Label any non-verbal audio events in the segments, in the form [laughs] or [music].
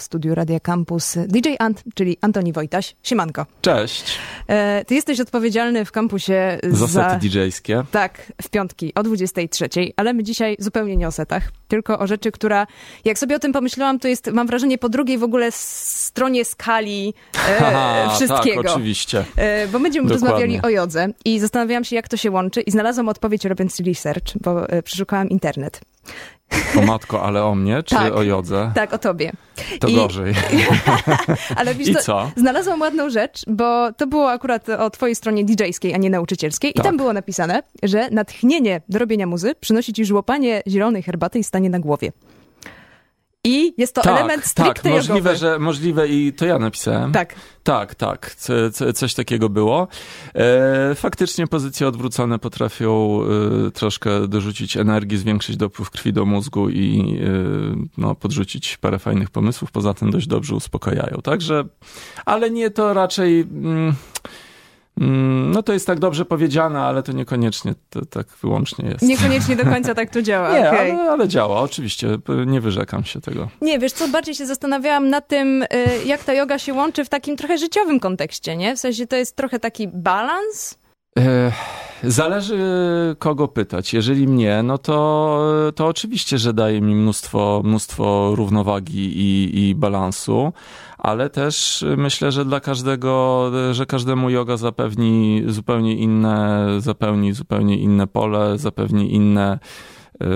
W studiu Radia Campus DJ Ant, czyli Antoni Wojtaś. Siemanko. Cześć. E, ty jesteś odpowiedzialny w kampusie za... DJ-skie. Tak, w piątki o 23, ale my dzisiaj zupełnie nie o setach, tylko o rzeczy, która, jak sobie o tym pomyślałam, to jest, mam wrażenie, po drugiej w ogóle stronie skali e, Aha, wszystkiego. Tak, oczywiście. E, bo będziemy Dokładnie. rozmawiali o jodze i zastanawiałam się, jak to się łączy i znalazłam odpowiedź robiąc research, bo e, przeszukałam internet. O matko, ale o mnie, czy Tak. o jodze? Tak, o tobie. To I- gorzej. [laughs] Ale wiesz, I co? Znalazłam ładną rzecz, bo to było akurat o twojej stronie DJ-skiej, a nie nauczycielskiej. I Tak. tam było napisane, że natchnienie do robienia muzy przynosi ci żłopanie zielonej herbaty i stanie na głowie. I jest to element tak, stricte możliwe, jogowy. że możliwe i to ja napisałem. Tak. Tak, tak, co, co, coś takiego było. E, faktycznie pozycje odwrócone potrafią e, troszkę dorzucić energii, zwiększyć dopływ krwi do mózgu i e, no, podrzucić parę fajnych pomysłów. Poza tym dość dobrze uspokajają. Także, ale nie to raczej. Mm, no to jest tak dobrze powiedziane, ale to niekoniecznie to tak wyłącznie jest. Niekoniecznie do końca [laughs] tak to działa. Nie, okej. ale, ale działa, oczywiście. Nie wyrzekam się tego. Nie, wiesz co, bardziej się zastanawiałam nad tym, y, jak ta yoga się łączy w takim trochę życiowym kontekście, nie? W sensie to jest trochę taki balans. E, Zależy kogo pytać. Jeżeli mnie, no to, to oczywiście, że daje mi mnóstwo, mnóstwo równowagi i, i balansu, ale też myślę, że dla każdego, że każdemu yoga zapewni zupełnie inne, zapełni zupełnie inne pole, zapewni inne e,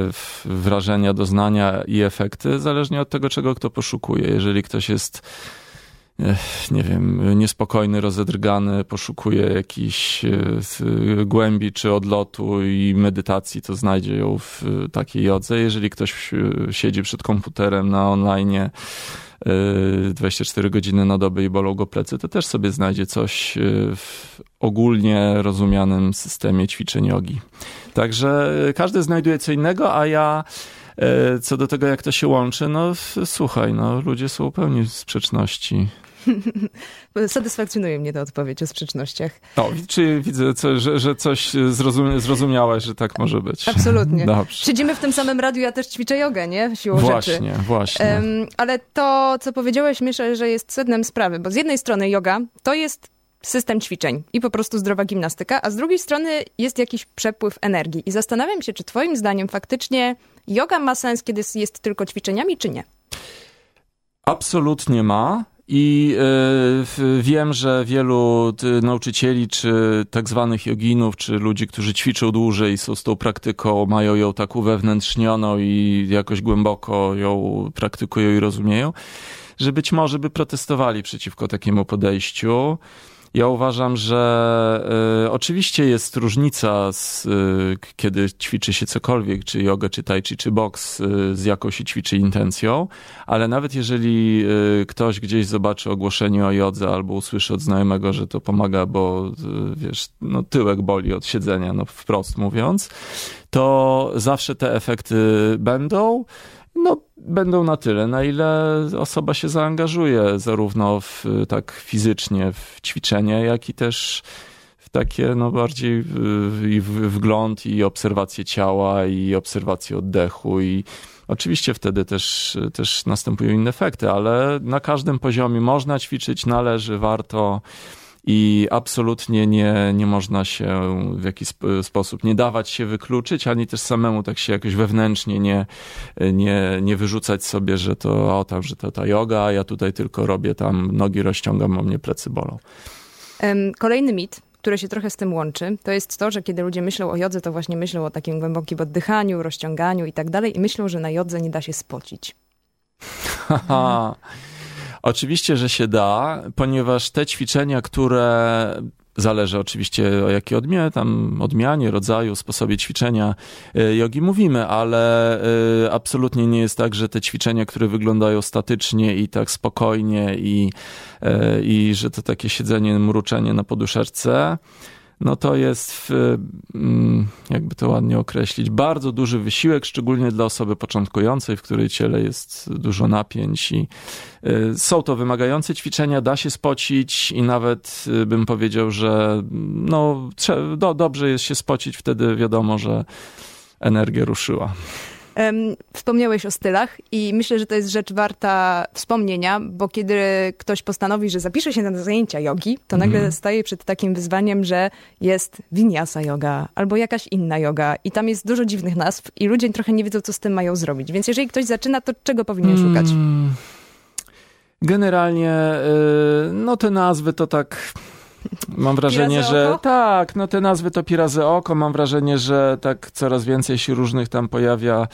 wrażenia, doznania i efekty, zależnie od tego, czego kto poszukuje. Jeżeli ktoś jest nie wiem, niespokojny, rozedrgany, poszukuje jakiejś e, głębi czy odlotu i medytacji, to znajdzie ją w e, takiej jodze. Jeżeli ktoś e, siedzi przed komputerem na online e, 24 godziny na dobę i bolą go plecy, to też sobie znajdzie coś w ogólnie rozumianym systemie ćwiczeń jogi. Także każdy znajduje co innego, a ja co do tego, jak to się łączy, no słuchaj, no ludzie są pełni sprzeczności. [laughs] Satysfakcjonuje mnie ta odpowiedź o sprzecznościach. O, czy widzę, co, że, że coś zrozum, zrozumiałaś, że tak może być. Absolutnie. Dobrze. Siedzimy w tym samym radiu, ja też ćwiczę jogę, nie? Siłą rzeczy. Właśnie, właśnie. Em, ale to, co powiedziałeś, myślę, że jest sednem sprawy, bo z jednej strony yoga to jest system ćwiczeń i po prostu zdrowa gimnastyka, a z drugiej strony jest jakiś przepływ energii. I zastanawiam się, czy twoim zdaniem faktycznie yoga ma sens, kiedy jest tylko ćwiczeniami, czy nie? Absolutnie ma. I w- wiem, że wielu nauczycieli, czy tak zwanych joginów, czy ludzi, którzy ćwiczą dłużej, są z tą praktyką, mają ją tak uwewnętrznioną i jakoś głęboko ją praktykują i rozumieją, że być może by protestowali przeciwko takiemu podejściu. Ja uważam, że y, oczywiście jest różnica, z, y, kiedy ćwiczy się cokolwiek, czy jogę, czy tai chi, czy boks, y, z jaką się ćwiczy intencją, ale nawet jeżeli y, ktoś gdzieś zobaczy ogłoszenie o jodze albo usłyszy od znajomego, że to pomaga, bo y, wiesz, no tyłek boli od siedzenia, no wprost mówiąc, to zawsze te efekty będą. No, będą na tyle, na ile osoba się zaangażuje, zarówno w, tak fizycznie w ćwiczenie, jak i też w takie no, bardziej w, w, wgląd i obserwację ciała i obserwację oddechu i oczywiście wtedy też, też następują inne efekty, ale na każdym poziomie można ćwiczyć, należy, warto i absolutnie nie, nie można się w jakiś sp- sposób nie dawać się wykluczyć, ani też samemu tak się jakoś wewnętrznie nie, nie, nie wyrzucać sobie, że to o tam, że to ta yoga, a ja tutaj tylko robię tam nogi rozciągam, a mnie plecy bolą. Kolejny mit, który się trochę z tym łączy, to jest to, że kiedy ludzie myślą o jodze, to właśnie myślą o takim głębokim oddychaniu, rozciąganiu i tak dalej i myślą, że na jodze nie da się spocić. Haha. Oczywiście, że się da, ponieważ te ćwiczenia, które zależy oczywiście o jakiej odmianie, tam odmianie, rodzaju, sposobie ćwiczenia y, jogi mówimy, ale y, absolutnie nie jest tak, że te ćwiczenia, które wyglądają statycznie i tak spokojnie i, y, i że to takie siedzenie, mruczenie na poduszeczce, no to jest, mm, jakby to ładnie określić, bardzo duży wysiłek, szczególnie dla osoby początkującej, w której ciele jest dużo napięć i y, są to wymagające ćwiczenia, da się spocić i nawet y, bym powiedział, że no, do, dobrze jest się spocić, wtedy wiadomo, że energia ruszyła. Wspomniałeś o stylach i myślę, że to jest rzecz warta wspomnienia, bo kiedy ktoś postanowi, że zapisze się na zajęcia jogi, to nagle mm. staje przed takim wyzwaniem, że jest vinyasa yoga albo jakaś inna yoga i tam jest dużo dziwnych nazw i ludzie trochę nie wiedzą, co z tym mają zrobić. Więc jeżeli ktoś zaczyna, to czego powinien mm. szukać? Generalnie, y, no te nazwy to tak Mam wrażenie, że tak, no te nazwy to pirazy oko. Mam wrażenie, że tak coraz więcej się różnych tam pojawia e,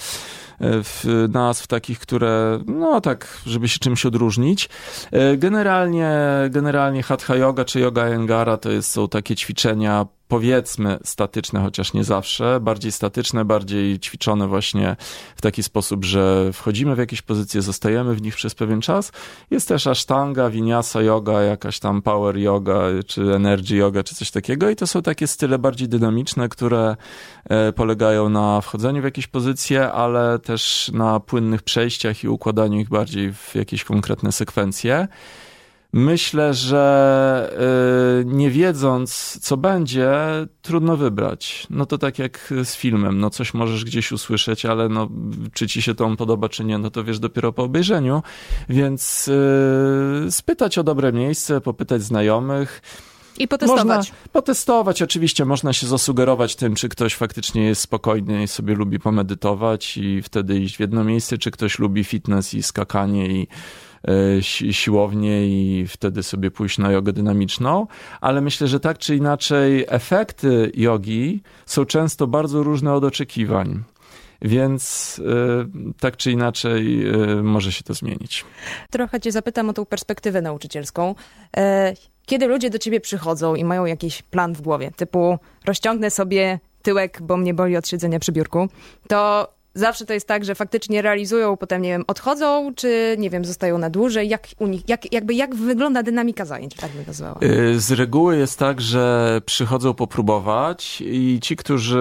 w nazw takich, które, no tak, żeby się czymś odróżnić. E, generalnie, generalnie Hatha Yoga czy Yoga Engara to jest, są takie ćwiczenia powiedzmy statyczne, chociaż nie zawsze, bardziej statyczne, bardziej ćwiczone właśnie w taki sposób, że wchodzimy w jakieś pozycje, zostajemy w nich przez pewien czas. Jest też ashtanga, vinyasa yoga, jakaś tam power yoga, czy energy yoga, czy coś takiego i to są takie style bardziej dynamiczne, które e, polegają na wchodzeniu w jakieś pozycje, ale też na płynnych przejściach i układaniu ich bardziej w jakieś konkretne sekwencje. Myślę, że y, nie wiedząc, co będzie, trudno wybrać. No to tak jak z filmem, no coś możesz gdzieś usłyszeć, ale no, czy ci się to on podoba, czy nie, no to wiesz dopiero po obejrzeniu. Więc y, spytać o dobre miejsce, popytać znajomych. I potestować. Można potestować, oczywiście można się zasugerować tym, czy ktoś faktycznie jest spokojny i sobie lubi pomedytować i wtedy iść w jedno miejsce, czy ktoś lubi fitness i skakanie i E, siłownię i wtedy sobie pójść na jogę dynamiczną, ale myślę, że tak czy inaczej efekty jogi są często bardzo różne od oczekiwań. Więc e, tak czy inaczej e, może się to zmienić. Trochę cię zapytam o tą perspektywę nauczycielską. Kiedy ludzie do ciebie przychodzą i mają jakiś plan w głowie, typu rozciągnę sobie tyłek, bo mnie boli od siedzenia przy biurku, to zawsze to jest tak, że faktycznie realizują, potem, nie wiem, odchodzą, czy, nie wiem, zostają na dłużej? Jak u nich, jak, jakby, jak wygląda dynamika zajęć, tak bym nazwała? Y, z reguły jest tak, że przychodzą popróbować i ci, którzy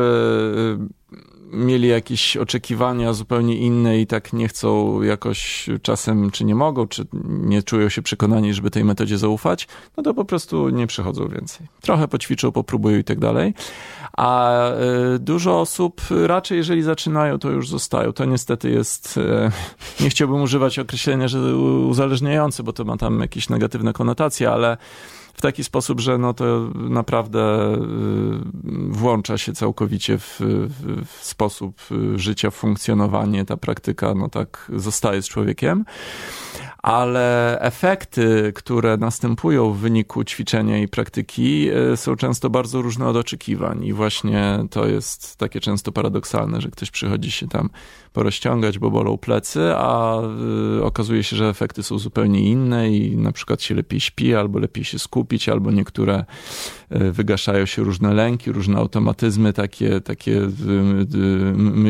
mieli jakieś oczekiwania zupełnie inne i tak nie chcą jakoś czasem, czy nie mogą, czy nie czują się przekonani, żeby tej metodzie zaufać, no to po prostu nie przychodzą więcej. Trochę poćwiczą, popróbują i tak dalej. A e, dużo osób raczej, jeżeli zaczynają, to już zostają. To niestety jest, e, [laughs] nie chciałbym używać określenia, że uzależniające, bo to ma tam jakieś negatywne konotacje, ale w taki sposób, że no to naprawdę y, włącza się całkowicie w, w, sposób życia, w funkcjonowanie. Ta praktyka no tak zostaje z człowiekiem ale efekty, które następują w wyniku ćwiczenia i praktyki y, są często bardzo różne od oczekiwań. I właśnie to jest takie często paradoksalne, że ktoś przychodzi się tam porozciągać, bo bolą plecy, a y, okazuje się, że efekty są zupełnie inne i na przykład się lepiej śpi, albo lepiej się skupić, albo niektóre wygaszają się różne lęki, różne automatyzmy takie, takie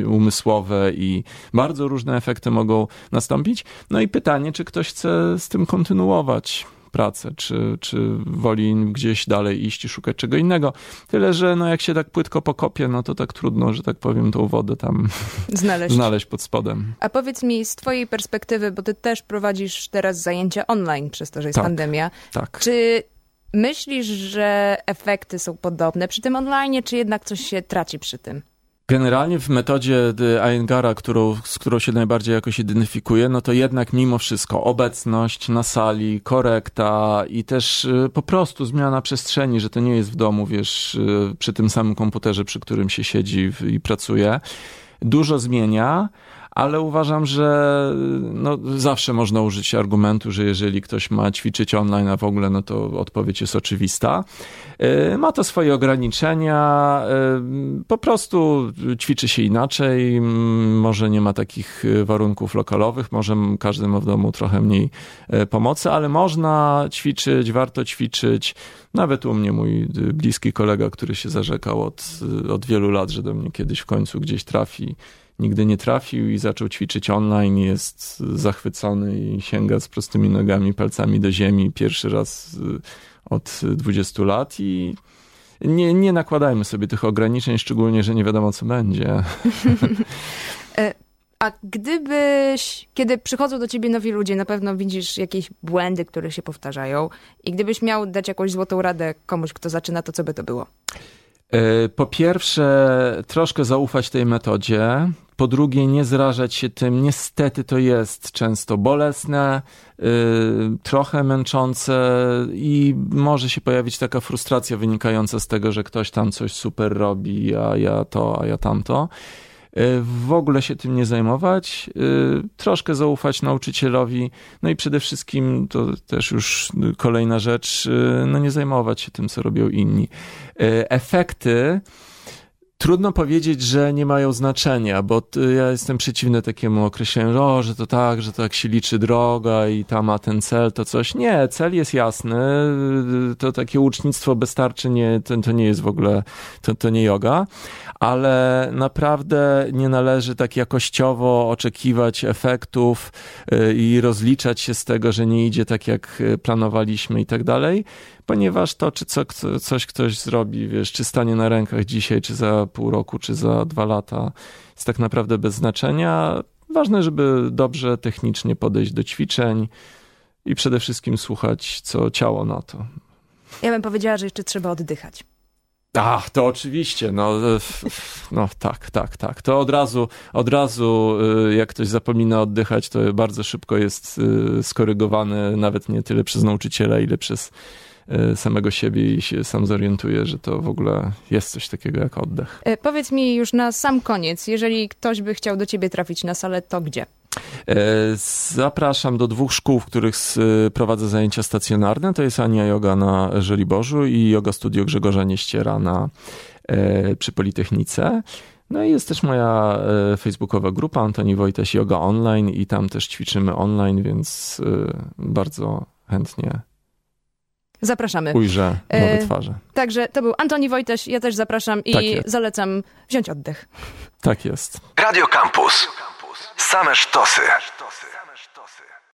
umysłowe i bardzo różne efekty mogą nastąpić. No i pytanie, czy ktoś chce z tym kontynuować pracę, czy, czy woli gdzieś dalej iść i szukać czego innego. Tyle, że no jak się tak płytko pokopie, no to tak trudno, że tak powiem, tą wodę tam znaleźć, [laughs] znaleźć pod spodem. A powiedz mi z twojej perspektywy, bo ty też prowadzisz teraz zajęcia online przez to, że jest tak, pandemia. Tak. Czy myślisz, że efekty są podobne przy tym online, czy jednak coś się traci przy tym? Generalnie w metodzie Iyengar'a, którą, z którą się najbardziej jakoś identyfikuję, no to jednak mimo wszystko obecność na sali, korekta i też y, po prostu zmiana przestrzeni, że to nie jest w domu, wiesz, y, przy tym samym komputerze, przy którym się siedzi i pracuje, dużo zmienia ale uważam, że no, zawsze można użyć argumentu, że jeżeli ktoś ma ćwiczyć online, a w ogóle, no to odpowiedź jest oczywista. E, ma to swoje ograniczenia, e, po prostu ćwiczy się inaczej, może nie ma takich warunków lokalowych, może każdy ma w domu trochę mniej e, pomocy, ale można ćwiczyć, warto ćwiczyć. Nawet u mnie mój bliski kolega, który się zarzekał od, od wielu lat, że do mnie kiedyś w końcu gdzieś trafi, nigdy nie trafił i zaczął ćwiczyć online, jest zachwycony i sięga z prostymi nogami, palcami do ziemi pierwszy raz y, od 20 lat i nie, nie nakładajmy sobie tych ograniczeń, szczególnie, że nie wiadomo co będzie. [laughs] [laughs] E, a gdybyś, kiedy przychodzą do ciebie nowi ludzie, na pewno widzisz jakieś błędy, które się powtarzają i gdybyś miał dać jakąś złotą radę komuś, kto zaczyna, to co by to było? E, po pierwsze, troszkę zaufać tej metodzie. Po drugie, nie zrażać się tym. Niestety to jest często bolesne, yy, trochę męczące i może się pojawić taka frustracja wynikająca z tego, że ktoś tam coś super robi, a ja to, a ja tamto. Y, w ogóle się tym nie zajmować, y, troszkę zaufać nauczycielowi, no i przede wszystkim to też już kolejna rzecz, y, no nie zajmować się tym, co robią inni. Efekty Trudno powiedzieć, że nie mają znaczenia, bo ja jestem przeciwny takiemu określeniu, o, że to tak, że to jak się liczy droga i tam ma ten cel, to coś. Nie, cel jest jasny. To takie ucznictwo bez tarczy nie, to, to nie jest w ogóle, to, to nie yoga, ale naprawdę nie należy tak jakościowo oczekiwać efektów y, i rozliczać się z tego, że nie idzie tak, jak planowaliśmy i tak dalej ponieważ to, czy co, coś ktoś zrobi, wiesz, czy stanie na rękach dzisiaj, czy za pół roku, czy za dwa lata, jest tak naprawdę bez znaczenia. Ważne, żeby dobrze technicznie podejść do ćwiczeń i przede wszystkim słuchać, co ciało na to. Ja bym powiedziała, że jeszcze trzeba oddychać. Ach, to oczywiście, no, no tak, tak, tak. To od razu, od razu, y, jak ktoś zapomina oddychać, to bardzo szybko jest y, skorygowany, nawet nie tyle przez nauczyciela, ile przez E, samego siebie i się sam zorientuje, że to w ogóle jest coś takiego jak oddech. E, powiedz mi już na sam koniec, jeżeli ktoś by chciał do ciebie trafić na salę, to gdzie? E, zapraszam do dwóch szkół, w których prowadzę zajęcia stacjonarne. To jest Ania Yoga na Żoliborzu i Yoga Studio Grzegorza Nieściera na, przy Politechnice. No i jest też moja facebookowa grupa Antoni Wojtaś Yoga Online i tam też ćwiczymy online, więc bardzo chętnie Zapraszamy. Ujrzę nowe e, twarze. Także to był Antoni Wojteś, ja też zapraszam i tak zalecam wziąć oddech. Tak jest. Radio Campus. Same sztosy.